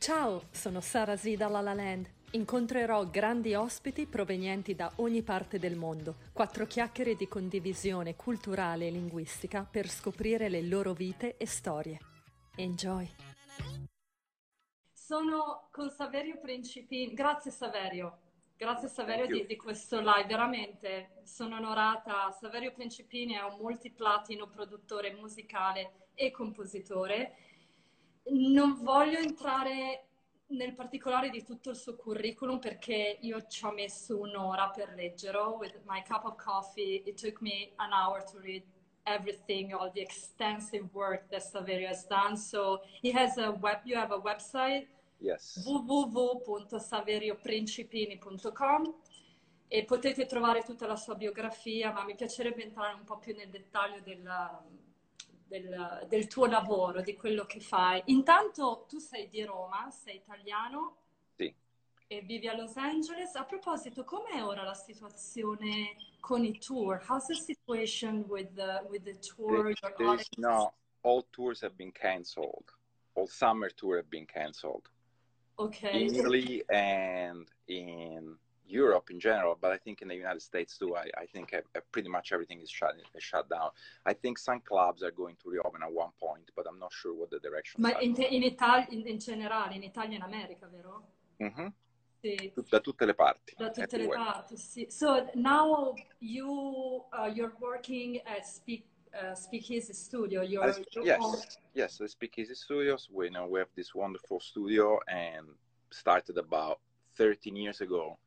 Ciao, sono Sara Z da La La Land. Incontrerò grandi ospiti provenienti da ogni parte del mondo. Quattro chiacchiere di condivisione culturale e linguistica per scoprire le loro vite e storie. Enjoy! Sono con Saverio Principini. Grazie Saverio. Grazie Saverio di, di, questo live, veramente sono onorata. Saverio Principini è un multiplatino produttore musicale e compositore. Non voglio entrare nel particolare di tutto il suo curriculum perché io ci ho messo un'ora per leggerlo. With my cup of coffee, it took me an hour to read everything, all the extensive work that Saverio has done. So he has a web, you have a website, yes. www.saverioprincipini.com e potete trovare tutta la sua biografia, ma mi piacerebbe entrare un po' più nel dettaglio della, del, del, tuo lavoro, di quello che fai. Intanto tu sei di Roma, sei italiano sì. e vivi a Los Angeles. A proposito, com'è ora la situazione con i tour? How's the situation with the, with the tour? There, no, all tours have been cancelled. All summer tour have been cancelled. Okay. In Italy and in Europe in general, but I think in the United States too, I, I think I, I pretty much everything is shut, is shut down. I think some clubs are going to reopen at one point, but I'm not sure what the direction Ma in, in, Italia, in, in, generale, in Italia e in America, vero? Mm-hmm. Sì. Da tutte le parti. Da tutte everywhere. le parti, sì. So now you, uh, you're working at Speak uh, Speakeasy Studio. You're, As, yes, on... yes, the Speakeasy Studios. We you know we have this wonderful studio and started about 13 years ago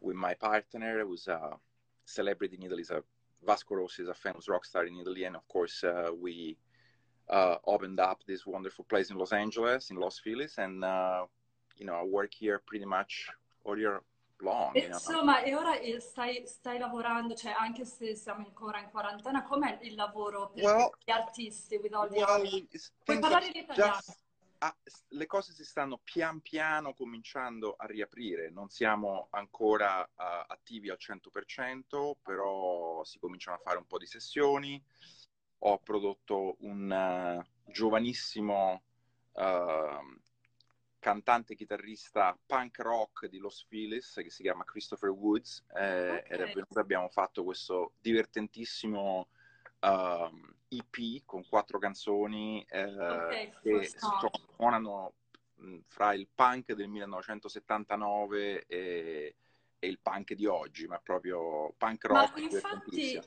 with my partner, who's a celebrity in Italy. a Vasco Rossi is a famous rock star in Italy, and of course, uh, we uh, opened up this wonderful place in Los Angeles, in Los Feliz, and uh, you know, I work here pretty much all year long. You know? Insomma, e ora eh, stai, stai, lavorando, cioè anche se siamo ancora in quarantena, com'è il lavoro per well, gli artisti with all the well, Puoi parlare in italiano? Just ah, le cose si stanno pian piano cominciando a riaprire, non siamo ancora uh, attivi al 100%, però si cominciano a fare un po' di sessioni. Ho prodotto un uh, giovanissimo uh, cantante chitarrista punk rock di Los Feliz che si chiama Christopher Woods eh, okay. ed abbiamo fatto questo divertentissimo um, EP con quattro canzoni eh, okay, che suonano fra il punk del 1979 e, e, il punk di oggi, ma proprio punk rock. Ma infatti,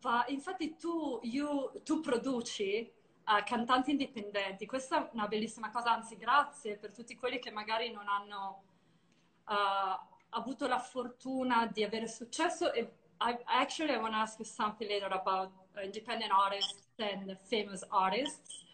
va, infatti tu, you, tu produci uh, cantanti indipendenti, questa è una bellissima cosa, anzi grazie per tutti quelli che magari non hanno uh, avuto la fortuna di avere successo. E I actually I want to ask you something later about independent artists and famous artists,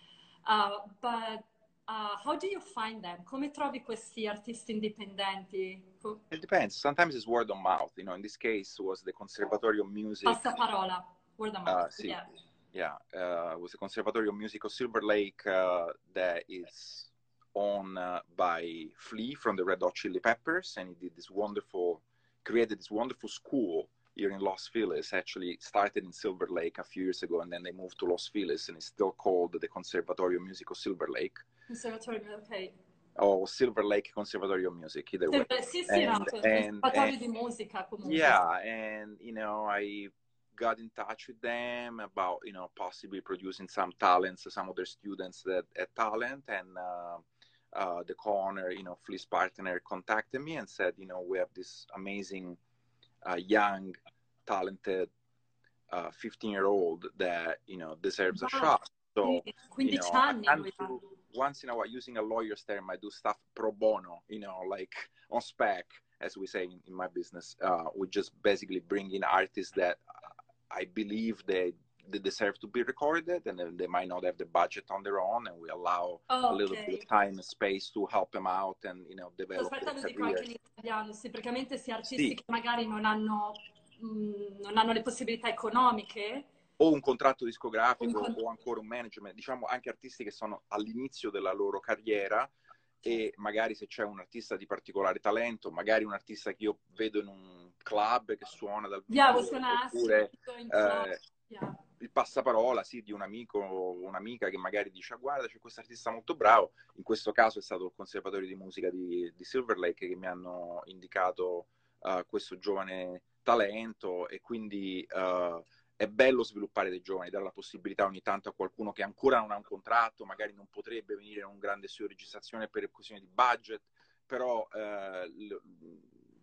uh, but uh, how do you find them? Come trovi questi artisti indipendenti? It depends. Sometimes it's word of mouth. You know, in this case was the Conservatorio of Music. Passaparola, word of uh, mouth. sì. Yeah. Yeah, uh, it was the Conservatorio of Music of Silver Lake uh, that is owned uh, by Flea from the Red Hot Chili Peppers, and he did this wonderful, created this wonderful school here in Los Feliz actually started in Silver Lake a few years ago, and then they moved to Los Feliz, and it's still called the Conservatorio Musico Silver Lake. Conservatorio, ok. O Silver Lake Conservatorio of Music, either way. Sì, sì, and, no, and, and, di musica comunque. Yeah, and you know, I got in touch with them about you know possibly producing some talents, some of their students that had talent, and uh, uh, the corner, you know, Fleece partner contacted me and said, you know, we have this amazing a young, talented 15 uh, year old that you know deserves a shot. So you know, once in a while, using a lawyer's term, I do stuff pro bono. You know, like on spec, as we say in, in my business. Uh, we just basically bring in artists that I believe they they deserve to be recorded and they might not have the budget on their own and we allow oh, a little okay. bit of time and space to help them out and you know develop Aspetta, lo dico anche in italiano, sì, praticamente sia artisti sì. che magari non hanno, mh, mm, non hanno le possibilità economiche o un contratto discografico un cont- o ancora un management, diciamo anche artisti che sono all'inizio della loro carriera e magari se c'è un artista di particolare talento, magari un artista che io vedo in un club che suona dal vivo, yeah, oppure, eh, yeah il passaparola, sì, di un amico o un'amica che magari dice, ah, guarda, c'è questo artista molto bravo. In questo caso è stato il conservatorio di musica di, di Silver Lake che mi hanno indicato uh, questo giovane talento e quindi uh, è bello sviluppare dei giovani, dare la possibilità ogni tanto a qualcuno che ancora non ha un contratto, magari non potrebbe venire in un grande studio di registrazione per questioni di budget, però eh,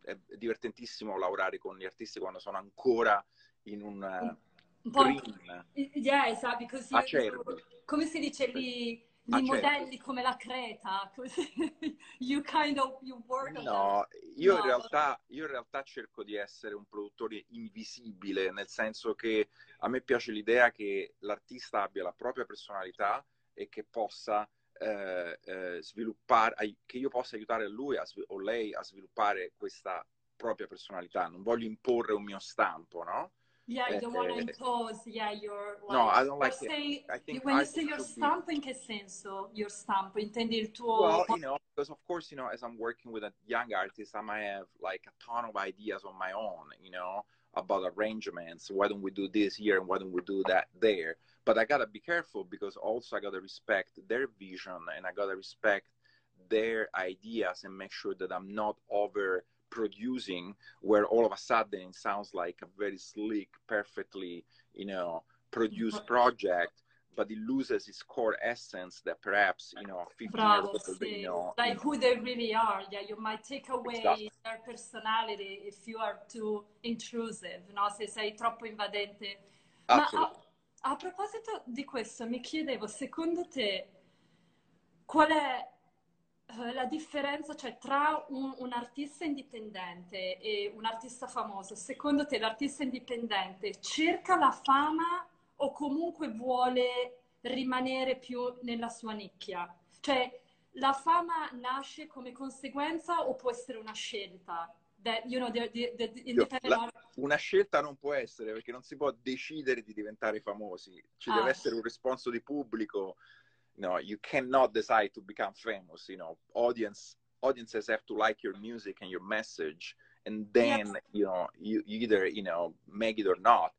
è divertentissimo lavorare con gli artisti quando sono ancora in un, un po' green. Yeah, esatto, così, come si dice lì? Di modelli come la Creta, così. you kind of you work No, io, no. In realtà, io in realtà cerco di essere un produttore invisibile, nel senso che a me piace l'idea che l'artista abbia la propria personalità e che possa eh, eh, sviluppare, che io possa aiutare lui a, o lei a sviluppare questa propria personalità. Non voglio imporre un mio stampo, no? Yeah, you don't want to impose, yeah, your... Like, no, I don't like say, I think When you say your stampo, be... in che senso your stamp Intendi il tuo... Well, you know, because of course, you know, as I'm working with a young artist, I might have like a ton of ideas on my own, you know, about arrangements. Why don't we do this here and why don't we do that there? But I gotta be careful because also I gotta respect their vision and I gotta respect their ideas and make sure that I'm not over producing where all of a sudden it sounds like a very sleek, perfectly, you know, produced project, but it loses its core essence that perhaps, you know, 50 Bravo, years ago, you know, like who they really are. Yeah, you might take away exactly. their personality if you are too intrusive, no? Se sei troppo invadente. Ma a, a proposito di questo, mi chiedevo, secondo te, qual è la differenza cioè, tra un, un, artista indipendente e un artista famoso, secondo te l'artista indipendente cerca la fama o comunque vuole rimanere più nella sua nicchia? Cioè, la fama nasce come conseguenza o può essere una scelta? That, you know, the, the, the la, una scelta non può essere perché non si può decidere di diventare famosi, ci ah. deve essere un responso di pubblico you know you cannot decide to become famous you know audience audiences have to like your music and your message and then yes. you know you, you, either you know make it or not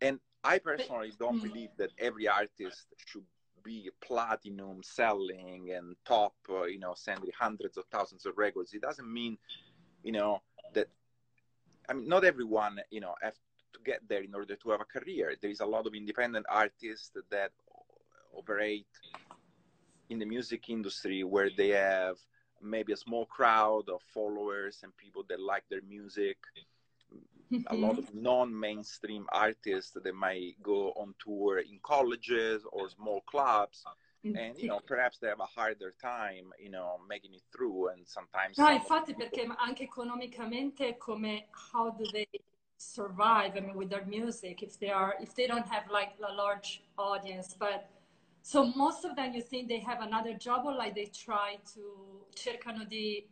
and i personally don't mm. believe that every artist should be platinum selling and top uh, you know sending hundreds of thousands of records it doesn't mean you know that i mean not everyone you know have to get there in order to have a career there is a lot of independent artists that operate in the music industry where they have maybe a small crowd of followers and people that like their music a lot of mm-hmm. non-mainstream artists that might go on tour in colleges or small clubs mm, and you know perhaps they have a harder time you know making it through and sometimes no infatti perché anche economicamente come how do they survive i mean with their music if they are if they don't have like a large audience but So most of them, you think they have another job or like they try to cercano di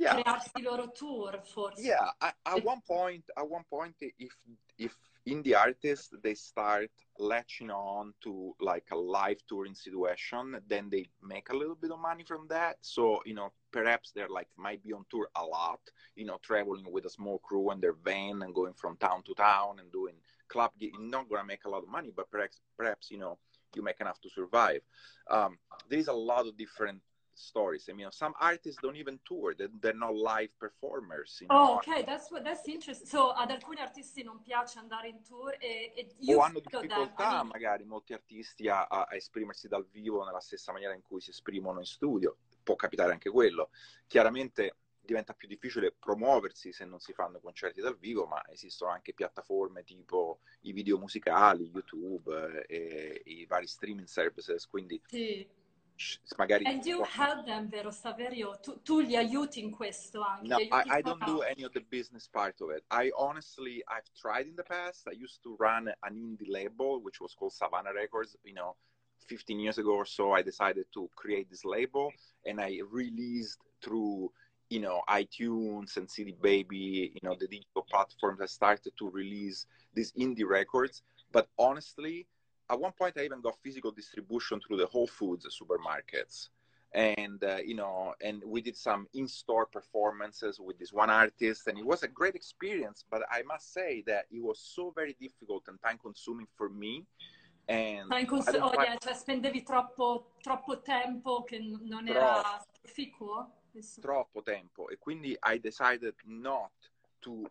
yeah. crearsi loro tour forse? Yeah, at, at one point, at one point, if if indie artists they start latching on to like a live touring situation, then they make a little bit of money from that. So you know, perhaps they're like might be on tour a lot, you know, traveling with a small crew in their van and going from town to town and doing club. Not gonna make a lot of money, but perhaps perhaps you know you make enough to survive. Um, there is a lot of different stories. I mean, some artists don't even tour; they're, they're not live performers. You know? Oh, ok, that's what that's interesting. So ad alcuni artisti non piace andare in tour e, e o hanno difficoltà, mean... magari molti artisti a, a, esprimersi dal vivo nella stessa maniera in cui si esprimono in studio. Può capitare anche quello. Chiaramente diventa più difficile promuoversi se non si fanno concerti dal vivo, ma esistono anche piattaforme tipo i video musicali, YouTube eh, e i vari streaming services, quindi sì. magari... And you help them, vero Saverio? Tu, tu, li aiuti in questo anche? No, I, I don't do any of the business part of it. I honestly, I've tried in the past. I used to run an indie label, which was called Savannah Records, you know, 15 years ago or so, I decided to create this label and I released through you know itunes and cd baby you know the digital platforms i started to release these indie records. But honestly at one point i even got physical distribution through the whole foods supermarkets. And uh, you know and we did some in-store performances with this one artist and it was a great experience. But i must say that it was so very difficult and time consuming for me And in cons- oh, yeah, cioè spendevi troppo, troppo tempo che non era proficuo? Troppo tempo. E quindi I decided not to,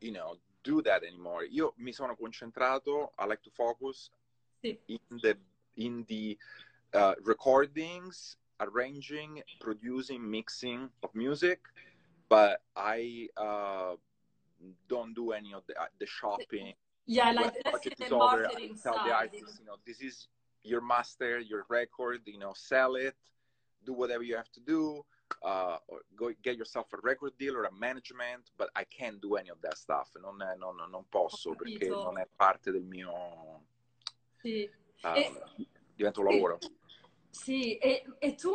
you know, do that anymore. Io mi sono concentrato, I like to focus sì. in the, in the uh, recordings, arranging, producing, mixing of music, but I uh, don't do any of the, uh, the shopping. Yeah, like let's the marketing over, tell the artist, you know, this is your master, your record, you know, sell it, do whatever you have to do, uh, go get yourself a record deal or a management, but I can't do any of that stuff. Non, non, non posso perché non è parte del mio... Sì. Uh, e, diventa un lavoro. Sì, e, e tu,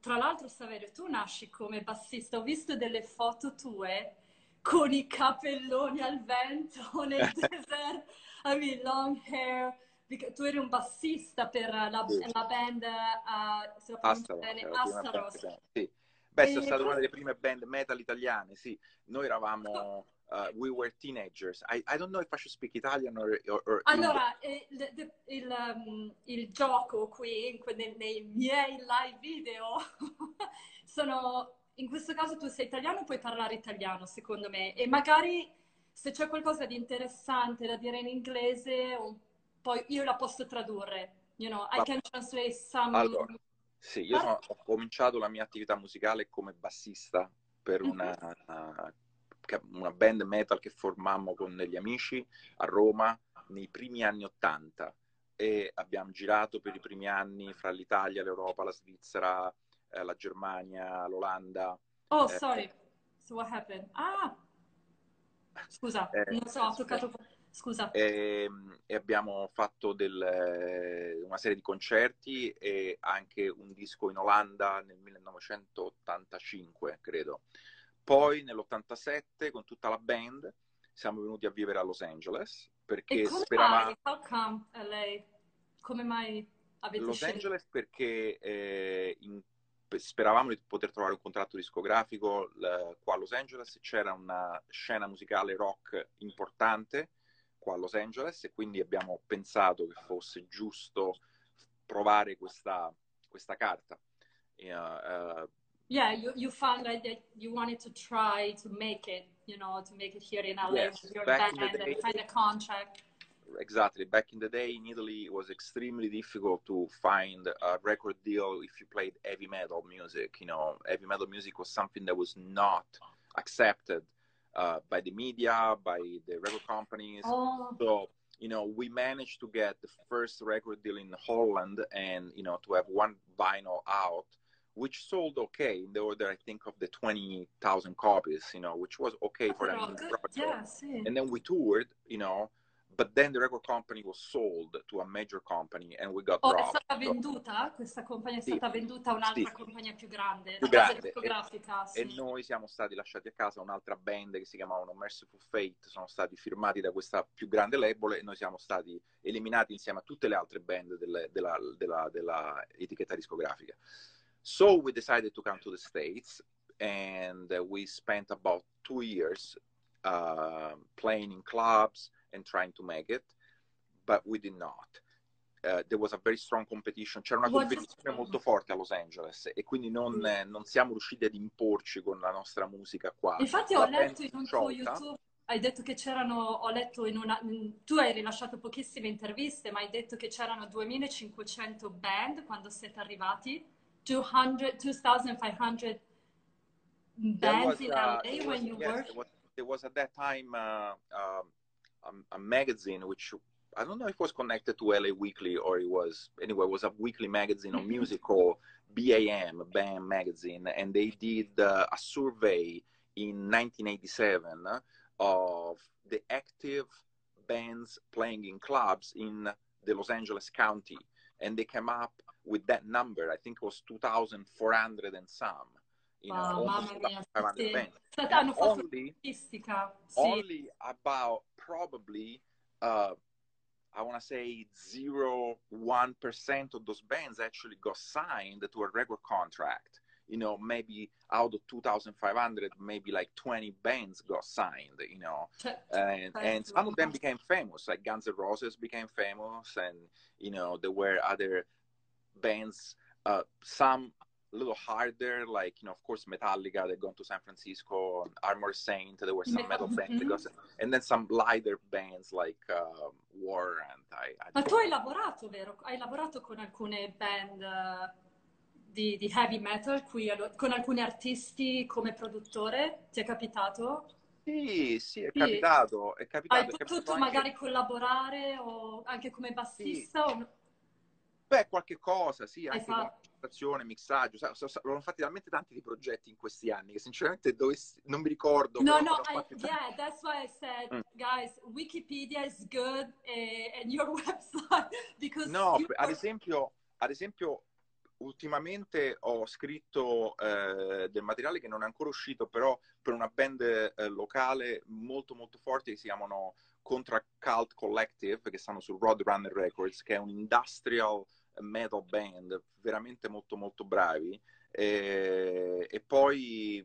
tra l'altro Saverio, tu nasci come bassista. Ho visto delle foto tue con i capelloni al vento nel deserto. I mean, long hair. Tu eri un bassista per la, sì. la band uh, se lo Astaroth, bene, Astaroth. Sì. Beh, è stata una delle prime band metal italiane, sì. Noi eravamo... Uh, we were teenagers. I, I, don't know if I should speak Italian or... or, or allora, il, il, il, um, il, gioco qui, nei, nei miei live video, sono in questo caso tu sei italiano, puoi parlare italiano, secondo me, e magari se c'è qualcosa di interessante da dire in inglese, poi io la posso tradurre. You know, I can translate some... Allora, sì, io sono, ho cominciato la mia attività musicale come bassista per mhm. una, uh-huh. una band metal che formammo con degli amici a Roma nei primi anni Ottanta e abbiamo girato per i primi anni fra l'Italia, l'Europa, la Svizzera, eh, la Germania, l'Olanda. Oh, eh, sorry. So what happened? Ah! Scusa, eh, non so, ho toccato... Scusa. E, ehm, e abbiamo fatto del, eh, una serie di concerti e anche un disco in Olanda nel 1985, credo. Poi nell'87 con tutta la band siamo venuti a vivere a Los Angeles perché e come speravamo... Come LA? Come mai avete Los scelto? Angeles perché eh, in speravamo di poter trovare un contratto discografico l- qua a Los Angeles, c'era una scena musicale rock importante qua a Los Angeles e quindi abbiamo pensato che fosse giusto provare questa, questa carta. Uh, uh, yeah, you, you found that you wanted to try to make it, you know, to make it here in LA yes, with your band and find a contract. exactly. Back in the day in Italy, it was extremely difficult to find a record deal if you played heavy metal music. You know, heavy metal music was something that was not accepted uh, by the media, by the record companies. Oh. So, you know, we managed to get the first record deal in Holland and, you know, to have one vinyl out, which sold okay in the order, I think, of the 20,000 copies, you know, which was okay for them. Yeah, and then we toured, you know, but then the record company was sold to a major company and we got oh, dropped. è stata venduta? Questa compagnia è stata sì. venduta a un'altra sì. compagnia più grande, più grande. E, sì. e, noi siamo stati lasciati a casa un'altra band che si chiamavano Merciful Fate, sono stati firmati da questa più grande label e noi siamo stati eliminati insieme a tutte le altre band delle, della, della, della etichetta discografica. So we decided to come to the States and we spent about two years uh, playing in clubs, and trying to make it, but we did not. Uh, there was a very strong competition, c'era una competizione molto forte a Los Angeles e quindi non, mm. eh, non, siamo riusciti ad imporci con la nostra musica qua. Infatti la ho letto in un tuo YouTube, hai detto che c'erano, ho letto in una, tu hai rilasciato pochissime interviste, ma hai detto che c'erano 2500 band quando siete arrivati, 200, 2500 bands in LA uh, when you yes, were? There was, there was at that time uh, um, a, a, magazine which I don't know if it was connected to LA Weekly or it was anyway it was a weekly magazine on music called BAM BAM magazine and they did uh, a survey in 1987 of the active bands playing in clubs in the Los Angeles County and they came up with that number. I think it was 2400 and some you know, wow, mamma mia, 500 sì. bands. Hanno fatto only. Only about probably, uh, I want to say 0.1% of those bands actually got signed to a record contract. you know, maybe out of 2,500, maybe like 20 bands got signed, you know, and, and some of them became famous, like Guns N' Roses became famous, and, you know, there were other bands, uh, some a little harder, like, you know, of course, Metallica, they've gone to San Francisco, Armor Saint, there were some metal bands, because, and then some lighter bands like uh, Warrant. I, I Ma tu hai lavorato, vero? Hai lavorato con alcune band di, di heavy metal qui, con alcuni artisti come produttore? Ti è capitato? Sì, sì, è sì. capitato. È capitato Hai potuto anche... magari collaborare o anche come bassista? Sì. O... Beh, qualche cosa, sì, anche registrazione, mixaggio. L'ho fatti talmente tanti di progetti in questi anni che sinceramente dovessi... non mi ricordo. No, no, I, yeah, that's why I said, mm. guys, Wikipedia is good eh, and your website because... No, ad esempio, ad esempio ultimamente ho scritto eh, del materiale che non è ancora uscito, però per una band eh, locale molto molto forte che si chiamano Contra Cult Collective, che stanno su Roadrunner Records, che è un industrial metal band veramente molto molto bravi. E, e poi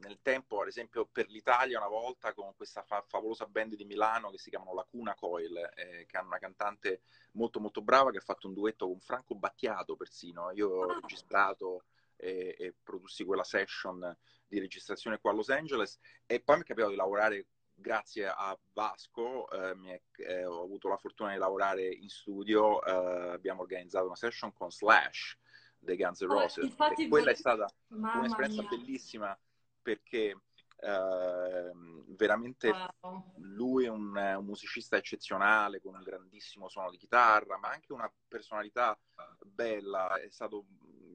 nel tempo, ad esempio, per l'Italia una volta con questa fa- favolosa band di Milano che si chiamano Lacuna Coil, eh, che hanno una cantante molto molto brava che ha fatto un duetto con Franco Battiato persino. Io ho ah. registrato e, e produssi quella session di registrazione qua a Los Angeles e poi mi è capitato di lavorare grazie a Vasco eh, è, eh, ho avuto la fortuna di lavorare in studio, eh, abbiamo organizzato una session con Slash dei Guns N' Roses. Oh, quella è stata Mamma un'esperienza mia. bellissima perché eh, veramente wow. lui è un, un, musicista eccezionale con un grandissimo suono di chitarra, ma anche una personalità bella. È stato,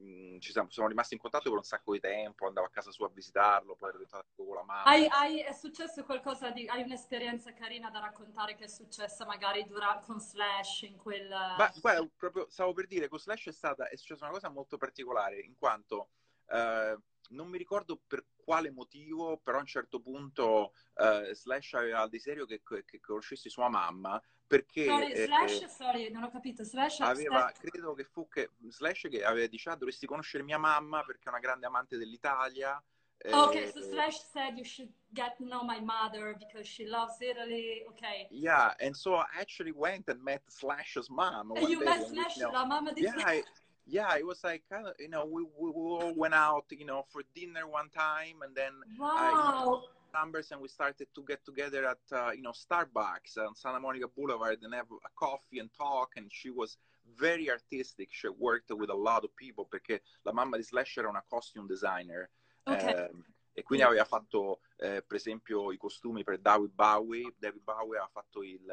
mh, mm, ci siamo, siamo, rimasti in contatto per un sacco di tempo, andavo a casa sua a visitarlo, poi ero diventato con la mamma. Hai, hai, è successo qualcosa di... Hai un'esperienza carina da raccontare che è successa magari dura, con Slash in quel... Ma guarda, proprio stavo per dire, con Slash è stata è successa una cosa molto particolare, in quanto... Uh, non mi ricordo per quale motivo, però a un certo punto uh, Slash aveva il desiderio che, che, che, conoscessi sua mamma perché... Sorry, eh, Slash, eh, sorry, non ho capito, Slash... Aveva, credo che fu che Slash che aveva detto, ah, dovresti conoscere mia mamma perché è una grande amante dell'Italia. Okay, so Slash said you should get to know my mother because she loves Italy. Okay. Yeah, and so I actually went and met Slash's mom. You met Slash, la mamma di yeah, Slash? Yeah, it was like kind of you know we, we, we all went out you know for dinner one time and then wow. I, numbers and we started to get together at uh, you know Starbucks on Santa Monica Boulevard and have a coffee and talk and she was very artistic she worked with a lot of people perché la mamma di Slash era una costume designer okay. eh, e quindi aveva fatto eh, per esempio i costumi per David Bowie David Bowie aveva fatto il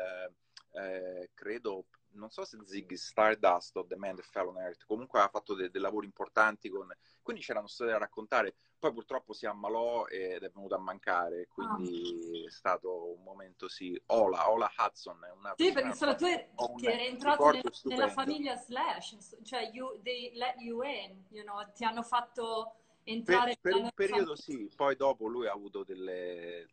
eh, credo non so se Ziggy Stardust o The Man That Fell on Earth, comunque ha fatto dei, dei lavori importanti con... Quindi c'erano storie da raccontare, poi purtroppo si ammalò ed è venuto a mancare, quindi ah. è stato un momento sì. Ola, Ola Hudson è una Sì, perché sono tu che eri entrato nel, nella famiglia Slash, cioè you, they let you in, you know, ti hanno fatto entrare... Per, per un periodo famiglia. sì, poi dopo lui ha avuto delle...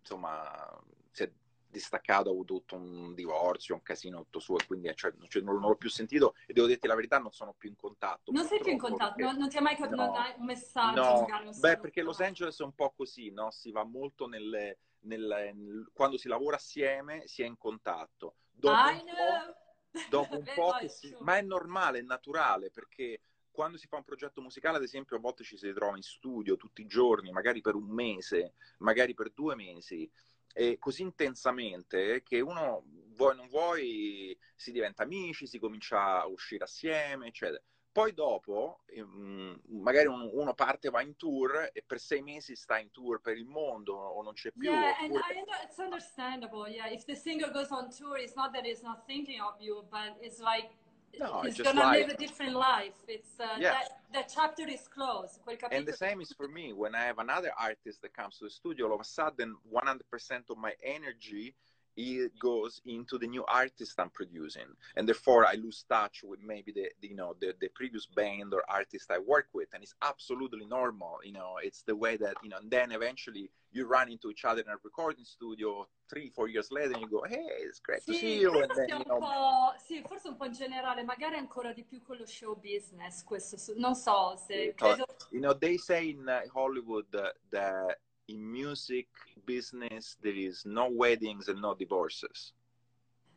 insomma, si è distaccato, ha avuto tutto un divorzio, un casino tutto suo e quindi cioè, cioè, non, non, l'ho più sentito e devo dirti la verità, non sono più in contatto. Non sei più in contatto? Perché... Non, non, ti ha mai no, un messaggio? No, beh, perché Los Angeles è un po' così, no? Si va molto nelle, nelle, nel, quando si lavora assieme si è in contatto. Dopo I un po', dopo un po si, ma è normale, è naturale perché quando si fa un progetto musicale, ad esempio, a volte ci si ritrova in studio tutti i giorni, magari per un mese, magari per due mesi e così intensamente che uno vuoi non vuoi si diventa amici, si comincia a uscire assieme, eccetera. Poi dopo, um, magari uno, uno, parte, va in tour e per sei mesi sta in tour per il mondo o non c'è più. Yeah, oppure... and I, it's understandable. Yeah, if the singer goes on tour, it's not that he's not thinking of you, but it's like No, he's gonna live a different life. It's uh, yeah. that, that chapter is closed. And the same is for me. When I have another artist that comes to the studio, all of a sudden, 100% of my energy it goes into the new artist I'm producing, and therefore I lose touch with maybe the, the, you know the, the previous band or artist I work with, and it's absolutely normal. You know, it's the way that you know. And then eventually you run into each other in a recording studio three, four years later, and you go, "Hey, it's great sì, to see you." And then, you know, sì, forse un po' in generale, magari ancora di più con lo show business. Questo non so se credo... You know, they say in Hollywood that in music business there is no weddings and no divorces.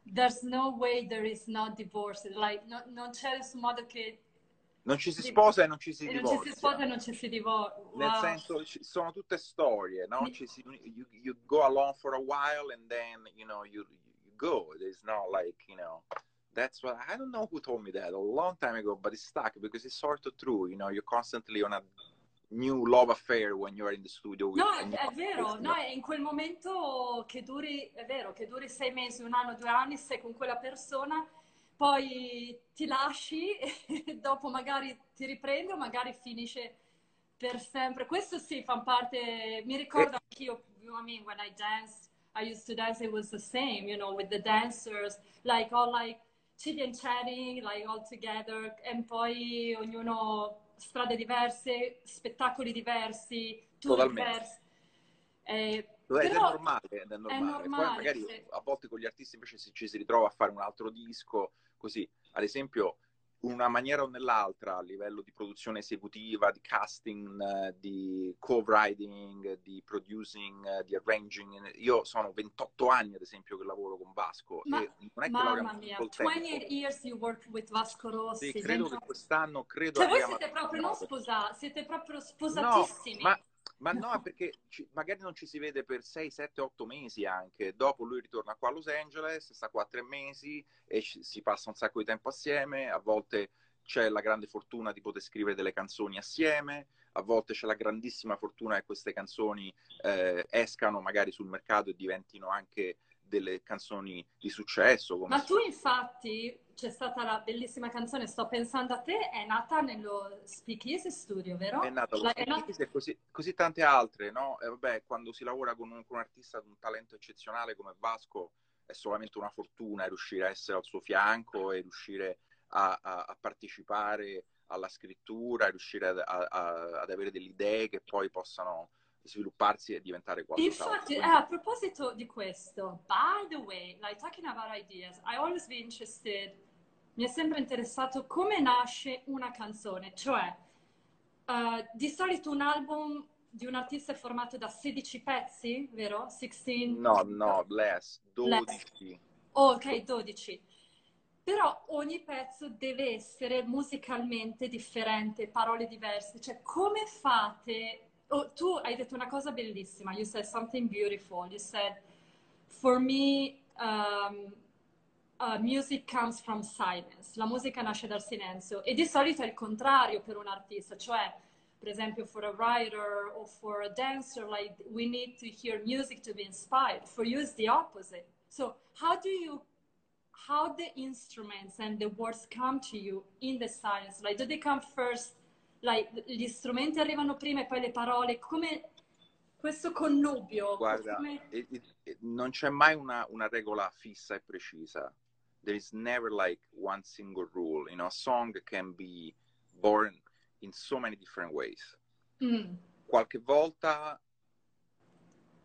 There's no way there is no divorce. Like, no, non c'è modo che non ci si sposa e non ci si divorzia. Non ci si sposa e non ci si divorzia. Wow. Nel senso, sono tutte storie, no? Si, you, you, go along for a while and then, you know, you, you go. It's not like, you know, that's what, I don't know who told me that a long time ago, but it's stuck because it's sort of true, you know, you're constantly on a new love affair when you're in the studio. no, è, è vero, no, è in quel momento che duri, è vero, che duri sei mesi, un anno, due anni, sei con quella persona, poi ti lasci e dopo magari ti riprendi o magari finisce per sempre. Questo sì, fa parte, mi ricordo anch'io, I mean, when I danced, I used to dance, it was the same, you know, with the dancers, like all like chitty and chatting, like all together, e poi ognuno strade diverse, spettacoli diversi, tour Totalmente. diversi. Eh, però è normale, è normale. È normale Poi magari sì. a volte con gli artisti invece ci si ritrova a fare un altro disco, così. Ad esempio, una maniera o nell'altra a livello di produzione esecutiva, di casting, di co-writing, di producing, di arranging. Io sono 28 anni, ad esempio, che lavoro con Vasco. Ma, e non è che mamma mia, 28 years you work with Vasco Rossi. Sì, credo 20... che quest'anno, credo... Cioè voi siete proprio, non sposati, siete proprio sposatissimi. No, ma ma no, perché ci, magari non ci si vede per 6, 7, 8 mesi anche. Dopo lui ritorna qua a Los Angeles, sta qua tre mesi e ci, si passa un sacco di tempo assieme. A volte c'è la grande fortuna di poter scrivere delle canzoni assieme, a volte c'è la grandissima fortuna che queste canzoni eh, escano magari sul mercato e diventino anche delle canzoni di successo. Ma tu infatti, c'è stata la bellissima canzone Sto pensando a te, è nata nello Speakeasy Studio, vero? È nata allo Speakeasy e così, così, tante altre, no? E vabbè, quando si lavora con un, con un artista di un talento eccezionale come Vasco, è solamente una fortuna riuscire a essere al suo fianco e riuscire a, a, a partecipare alla scrittura, riuscire a, ad avere delle idee che poi possano svilupparsi e diventare qualcosa. Infatti, eh, a proposito di questo, by the way, like talking about ideas, I always be interested, mi è sempre interessato come nasce una canzone, cioè uh, di solito un album di un artista è formato da 16 pezzi, vero? 16? No, no, less, 12. Less. Oh, ok, 12. Però ogni pezzo deve essere musicalmente differente, parole diverse. Cioè, come fate oh, tu hai detto una cosa bellissima. You said something beautiful. You said, for me, um, uh, music comes from silence. La musica nasce dal silenzio. E di solito è il contrario per un artista, cioè, per esempio, for a writer or for a dancer, like we need to hear music to be inspired. For you, it's the opposite. So, how do you how the instruments and the words come to you in the silence? Like, do they come first like, gli strumenti arrivano prima e poi le parole, come questo connubio. Guarda, come... it, it, non c'è mai una, una, regola fissa e precisa. There is never like one single rule. You know, a song can be born in so many different ways. Mm. Qualche volta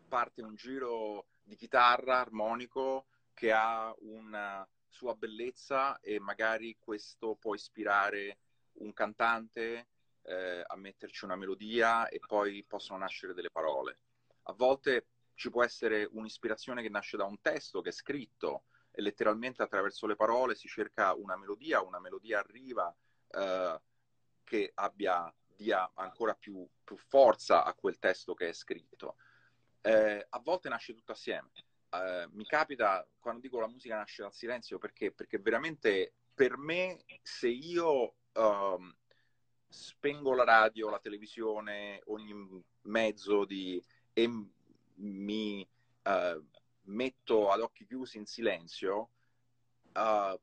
parte un giro di chitarra armonico che ha una sua bellezza e magari questo può ispirare un cantante eh, a metterci una melodia e poi possono nascere delle parole. A volte ci può essere un'ispirazione che nasce da un testo che è scritto e letteralmente attraverso le parole si cerca una melodia, una melodia arriva eh, che abbia, dia ancora più, più, forza a quel testo che è scritto. Eh, a volte nasce tutto assieme. Eh, mi capita quando dico la musica nasce dal silenzio perché, perché veramente per me se io um, spengo la radio, la televisione, ogni mezzo di, e mi uh, metto ad occhi chiusi in silenzio, uh,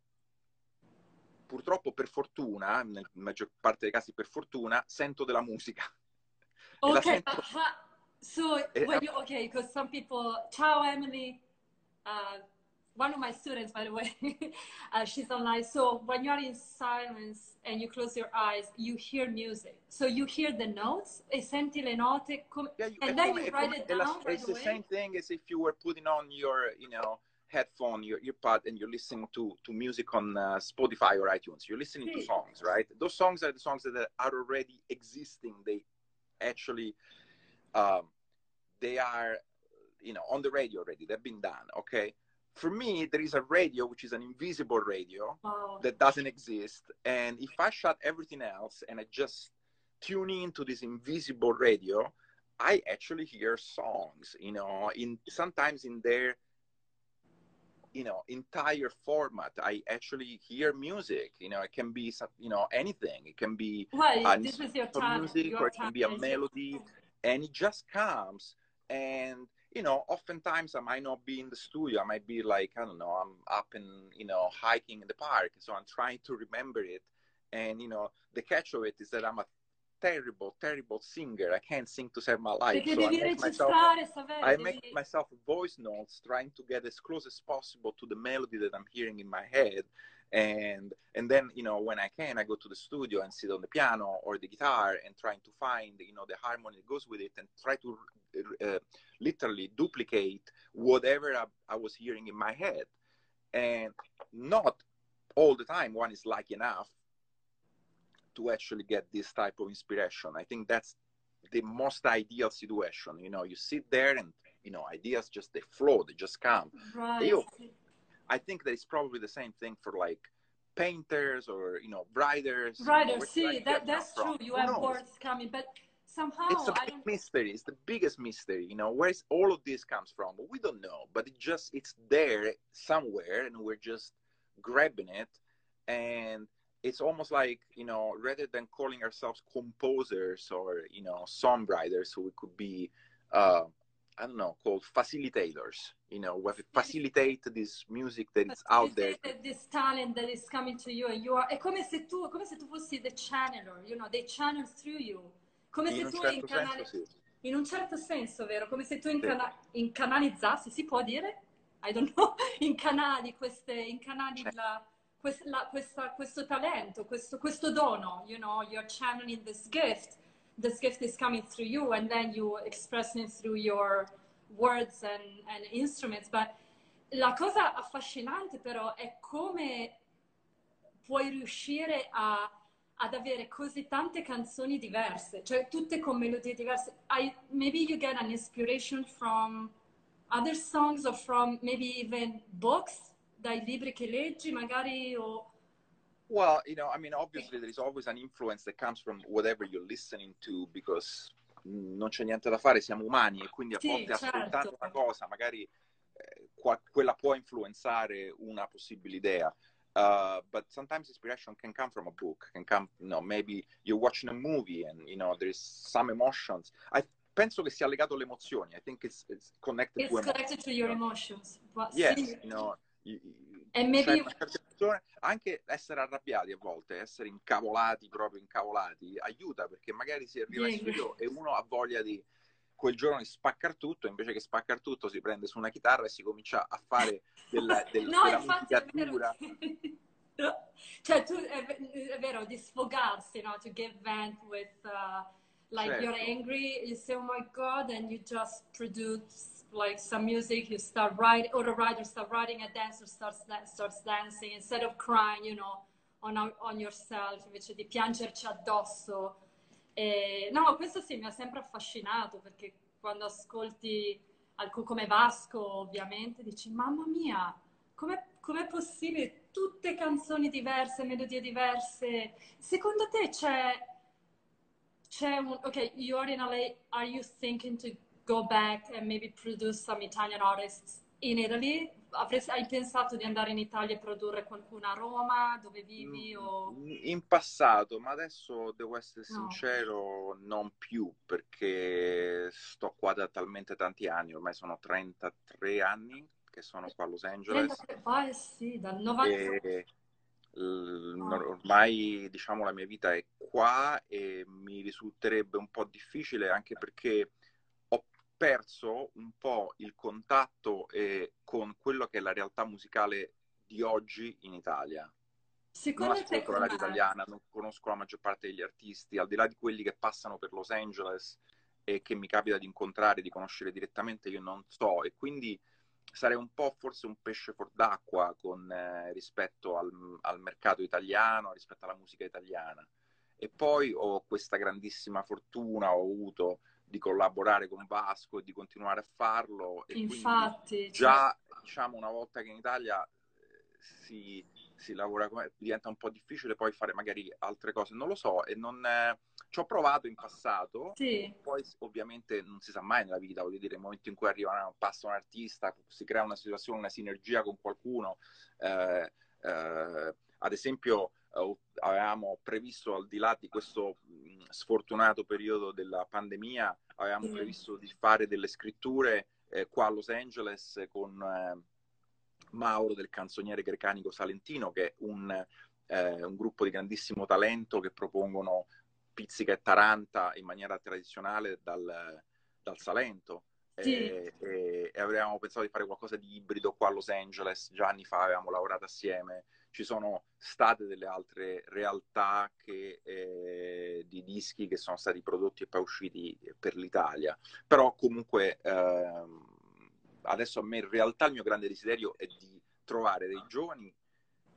purtroppo per fortuna, nella maggior parte dei casi per fortuna, sento della musica. Ok, sento... so, e, you, ok, because some people, ciao Emily, uh, one of my students, by the way, uh, she's online. So when you're in silence and you close your eyes, you hear music. So you hear the notes, e senti le note, yeah, you, and then come, you write it down. It's the, the same thing as if you were putting on your, you know, headphone, your earpod, and you're listening to, to music on uh, Spotify or iTunes. You're listening to songs, right? Those songs are the songs that are already existing. They actually, um, they are, you know, on the radio already. They've been done, okay? For me, there is a radio which is an invisible radio oh. that doesn't exist. And if I shut everything else and I just tune into this invisible radio, I actually hear songs, you know, in sometimes in their you know entire format i actually hear music you know it can be you know anything it can be well, this is your time, music your or it can be a melody and it just comes and you know oftentimes i might not be in the studio. I might be like i don't know i'm up and you know hiking in the park. So i'm trying to remember it. And you know the catch of it is that i'm a terrible, terrible singer. I can't sing to save my life. so I make, myself, I make myself voice notes trying to get as close as possible to the melody that I'm hearing in my head. And and then you know when I can, I go to the studio and sit on the piano or the guitar and trying to find you know the harmony that goes with it and try to uh, literally duplicate whatever I, I was hearing in my head. And not all the time one is lucky enough to actually get this type of inspiration. I think that's the most ideal situation. You know, you sit there and you know ideas just they flow, they just come. Right. They, I think that it's probably the same thing for like painters or you know writers. Writers, you know, see that that's true. You have words coming, but somehow it's a big mystery. It's the biggest mystery. You know, where's all of this comes from? We don't know, but it just it's there somewhere, and we're just grabbing it and it's almost like you know rather than calling ourselves composers or you know songwriters so we could be uh, i don't know called facilitators you know we facilitate this music that is out there. This talent that is coming to you and you are è come se tu come se tu fossi the channeler you know they channel through you. Come in se tu certo incanali- senso, sì. in un certo senso vero? Come se tu incana- sì. incanalizzassi si può dire? I don't know. Incanali queste incanali la quest, la, questa, questo talento, questo, questo dono, you know, you're channeling this gift. This gift is coming through you and then you express it through your words and, and instruments. But la cosa affascinante però è come puoi riuscire a, ad avere così tante canzoni diverse, cioè tutte con melodie diverse. I, maybe you get an inspiration from other songs or from maybe even books dai libri che leggi magari o... Well, you know, I mean, obviously there is always an influence that comes from whatever you're listening to because non c'è niente da fare, siamo umani e quindi a sì, volte certo. ascoltando una cosa magari eh, qua, quella può influenzare una possibile idea. Uh, but sometimes inspiration can come from a book, can come, you know, maybe you're watching a movie and, you know, there's some emotions. I penso che sia legato alle emozioni. I think it's, it's connected it's to connected to your emotions. But yes, you know, maybe... Cioè, anche essere arrabbiati a volte, essere incavolati, proprio incavolati, aiuta perché magari si arriva in studio e uno ha voglia di quel giorno di spaccare tutto, invece che spaccare tutto si prende su una chitarra e si comincia a fare del, del, no, della musica dura. cioè, tu, è, è, vero, di sfogarsi, no? To give vent with, uh, like, certo. you're angry, you say, oh my God, and you just produce like some music, you start writing, or the writer start writing, a dancer starts, starts dancing, instead of crying, you know, on, on yourself, invece di piangerci addosso. E, no, questo sì, mi ha sempre affascinato, perché quando ascolti alcun come Vasco, ovviamente, dici, mamma mia, com'è, com'è possibile? Tutte canzoni diverse, melodie diverse. Secondo te c'è... C'è un... Ok, you're in LA, are you thinking to go back and maybe produce some Italian artists in Italy? Avresti, hai pensato di andare in Italia e produrre qualcuno a Roma, dove vivi? Mm, o... In passato, ma adesso devo essere sincero, no. non più, perché sto qua da talmente tanti anni, ormai sono 33 anni che sono qua a Los Angeles. 33, ah, sì, dal 90. E ormai diciamo la mia vita è qua e mi risulterebbe un po' difficile anche perché perso un po' il contatto eh, con quello che è la realtà musicale di oggi in Italia. Secondo non ascolto la radio italiana, non conosco la maggior parte degli artisti, al di là di quelli che passano per Los Angeles e che mi capita di incontrare, di conoscere direttamente, io non so. E quindi sarei un po' forse un pesce fuor d'acqua con, eh, rispetto al, al, mercato italiano, rispetto alla musica italiana. E poi ho questa grandissima fortuna, ho avuto di collaborare con Vasco e di continuare a farlo. E Infatti. Già, cioè... diciamo, una volta che in Italia eh, si, si lavora come diventa un po' difficile poi fare magari altre cose, non lo so, e non... Eh, ci ho provato in passato, sì. poi ovviamente non si sa mai nella vita, voglio dire, nel momento in cui arriva, passa un artista, si crea una situazione, una sinergia con qualcuno, eh, eh, ad esempio avevamo previsto al di là di questo mh, sfortunato periodo della pandemia, avevamo sì. previsto di fare delle scritture eh, qua a Los Angeles con eh, Mauro del canzoniere grecanico salentino, che è un, eh, un gruppo di grandissimo talento che propongono pizzica e taranta in maniera tradizionale dal, dal Salento. Sì. E, e, e, avremmo pensato di fare qualcosa di ibrido qua a Los Angeles, già anni fa avevamo lavorato assieme, ci sono state delle altre realtà che, eh, di dischi che sono stati prodotti e poi usciti per l'Italia, però comunque eh, adesso a me in realtà il mio grande desiderio è di trovare dei giovani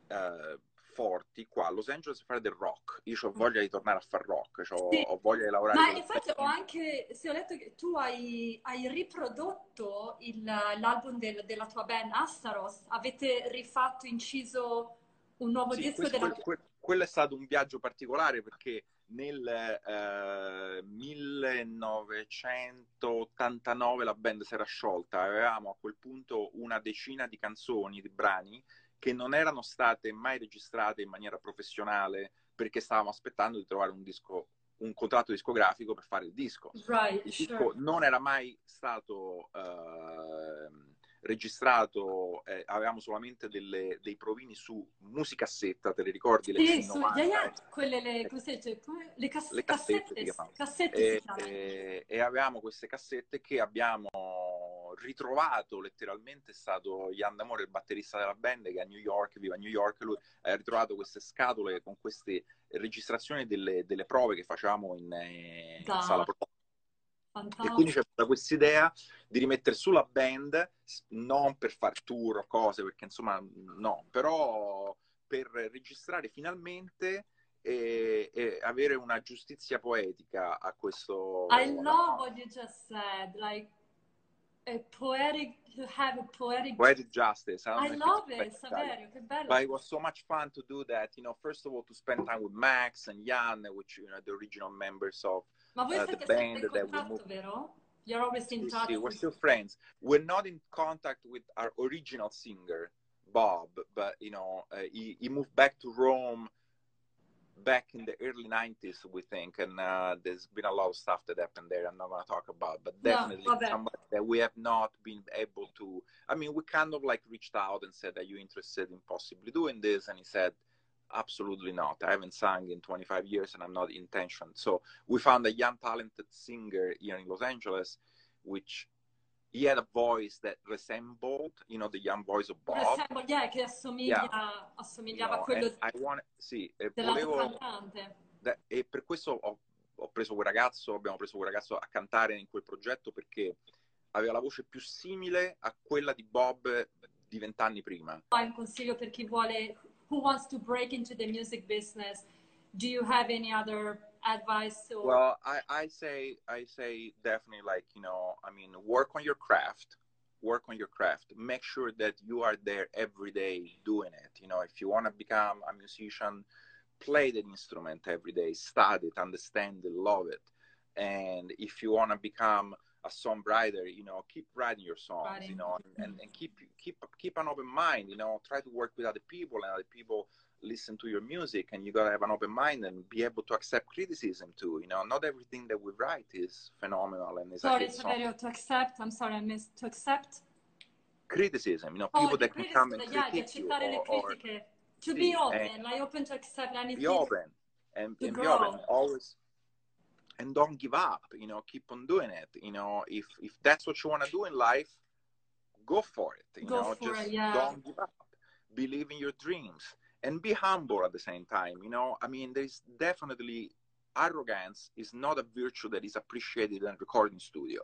eh, forti qua a Los Angeles a fare del rock. Io ho voglia di tornare a fare rock, cioè sì. ho voglia di lavorare. Ma infatti ho anche, se ho letto che tu hai, hai riprodotto il, l'album del, della tua band Astaros, avete rifatto, inciso un nuovo sì, disco questo, della tua... quello è stato un viaggio particolare perché nel eh, 1989 la band si era sciolta, avevamo a quel punto una decina di canzoni, di brani che non erano state mai registrate in maniera professionale perché stavamo aspettando di trovare un disco un contratto discografico per fare il disco. Right, il disco sure. non era mai stato uh, registrato, eh, avevamo solamente delle, dei provini su musicassetta, te le ricordi? Le sì, su, 90, yeah, yeah. quelle le, cos'è, come, le, cass- le cassette, cassette, cassette e, e, e avevamo queste cassette che abbiamo ritrovato letteralmente, è stato Ian D'Amore, il batterista della band, che a New York, viva a New York, lui ha ritrovato queste scatole con queste registrazioni delle, delle prove che facevamo in, in sala prova Fantastico. E quindi c'è stata questa idea di rimettere sulla band, non per fare tour o cose, perché insomma no, però per registrare finalmente e, e avere una giustizia poetica a questo... I love what you just said, like a poetic to have a poetic poetic justice. I, I love it, Saverio, che bello. But it was so much fun to do that. You know, first of all, to spend time with Max and Jan, which you know the original members of Ma voi uh, the band that we moved. vero? You're always in touch. We're still friends. We're not in contact with our original singer, Bob, but you know, uh, he, he moved back to Rome back in the early 90s, we think, and uh, there's been a lot of stuff that happened there I'm not going to talk about, but definitely no, somebody that we have not been able to. I mean, we kind of like reached out and said, Are you interested in possibly doing this? And he said, Absolutely not. I haven't sung in 25 years and I'm not intention. So we found a young, talented singer here in Los Angeles, which he had a voice that resembled, you know, the young voice of Bob. Resemble, yeah, che assomiglia, yeah. assomigliava you know, a quello I want, sì, volevo, da, e per questo ho, ho, preso quel ragazzo, abbiamo preso quel ragazzo a cantare in quel progetto perché aveva la voce più simile a quella di Bob di vent'anni prima. Hai un consiglio per chi vuole, who wants to break into the music business? Do you have any other advice or... well I, I say i say definitely like you know i mean work on your craft. Work on your craft. Make sure that you are there every day doing it. You know if you want to become a musician play the instrument every day study it understand it love it. And if you want to become a songwriter you know keep writing your songs writing. you know and, and, and keep keep keep an open mind you know try to work with other people and other people listen to your music and you gotta have an open mind and be able to accept criticism too you know. Not everything that we write is phenomenal and is sorry Saverio, to accept i'm sorry i missed to accept? Criticism you know oh, people oh, that can come and yeah, critique you or, or, to be open like open to accept anything. be open and, and be open always and don't give up you know keep on doing it you know if if that's what you want to do in life go for it you go know just it, yeah. don't give up. Believe in your dreams and be humble at the same time you know. I mean there's definitely arrogance is not a virtue that is appreciated in a recording studio.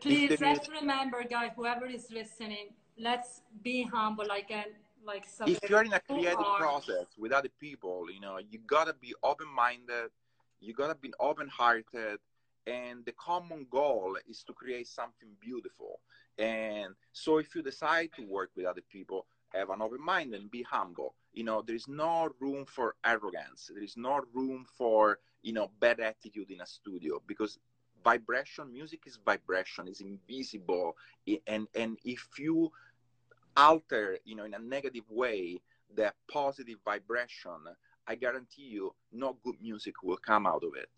Please let's is... remember guys whoever is listening let's be humble like and like if you're in a creative process with other people you know you gotta be open-minded you gotta be open-hearted and the common goal is to create something beautiful. And so if you decide to work with other people have an open mind and be humble. You know there is no room for arrogance. There is no room for you know bad attitude in a studio because vibration music is vibration is invisible. And and if you alter you know in a negative way that positive vibration i guarantee you no good music will come out of it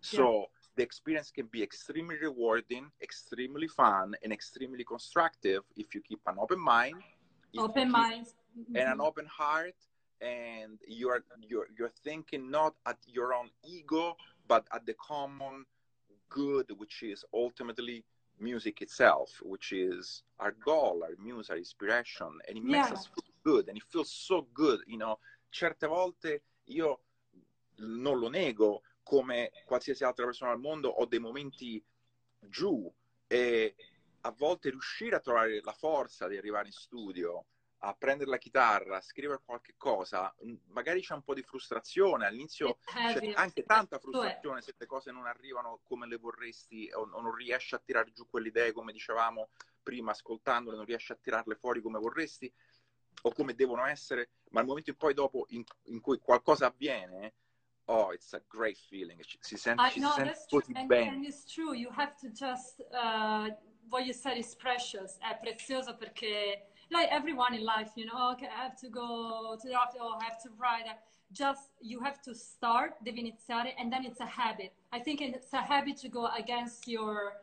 so yeah. the experience can be extremely rewarding extremely fun and extremely constructive if you keep an open mind open mind mm-hmm. and an open heart and you're you're you're thinking not at your own ego but at the common good which is ultimately music itself which is our goal our muse our inspiration and it makes yeah. us feel good and it feels so good you know certe volte io non lo nego come qualsiasi altra persona al mondo ho dei momenti giù e a volte riuscire a trovare la forza di arrivare in studio, a prendere la chitarra, a scrivere qualche cosa, magari c'è un po' di frustrazione, all'inizio c'è anche tanta frustrazione se le cose non arrivano come le vorresti o, non riesci a tirare giù quelle idee, come dicevamo prima, ascoltandole, non riesci a tirarle fuori come vorresti o come devono essere, ma nel momento in poi dopo in, in cui qualcosa avviene, oh, it's a great feeling. Si sente, I, no, si sente così and, bene. And it's true, you have to just uh, what you said is precious, è prezioso perché like everyone in life, you know, okay, I have to go to the office, or I have to write. Just you have to start, devi iniziare, and then it's a habit. I think it's a habit to go against your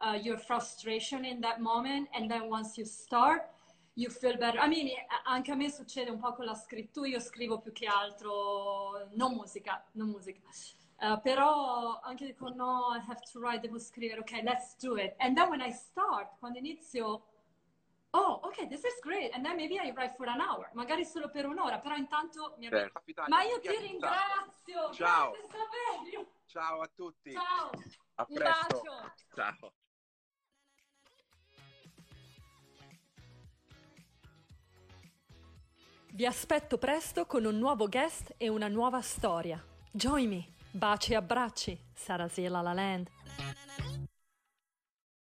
uh, your frustration in that moment, and then once you start, you feel better. I mean, anche a me succede un po' con la scrittura, io scrivo più che altro, non musica, non musica. Uh, però anche dico no, I have to write, devo scrivere, ok, let's do it. And then when I start, quando inizio, oh, ok, this is great. And then maybe I write for an hour, magari solo per un'ora, però intanto mi avete... Ma io ti ringrazio! Ciao! Ciao a tutti! Ciao! A presto! Ciao! Vi aspetto presto con un nuovo guest e una nuova storia. Join me! Baci e abbracci, Sarasiela La Land.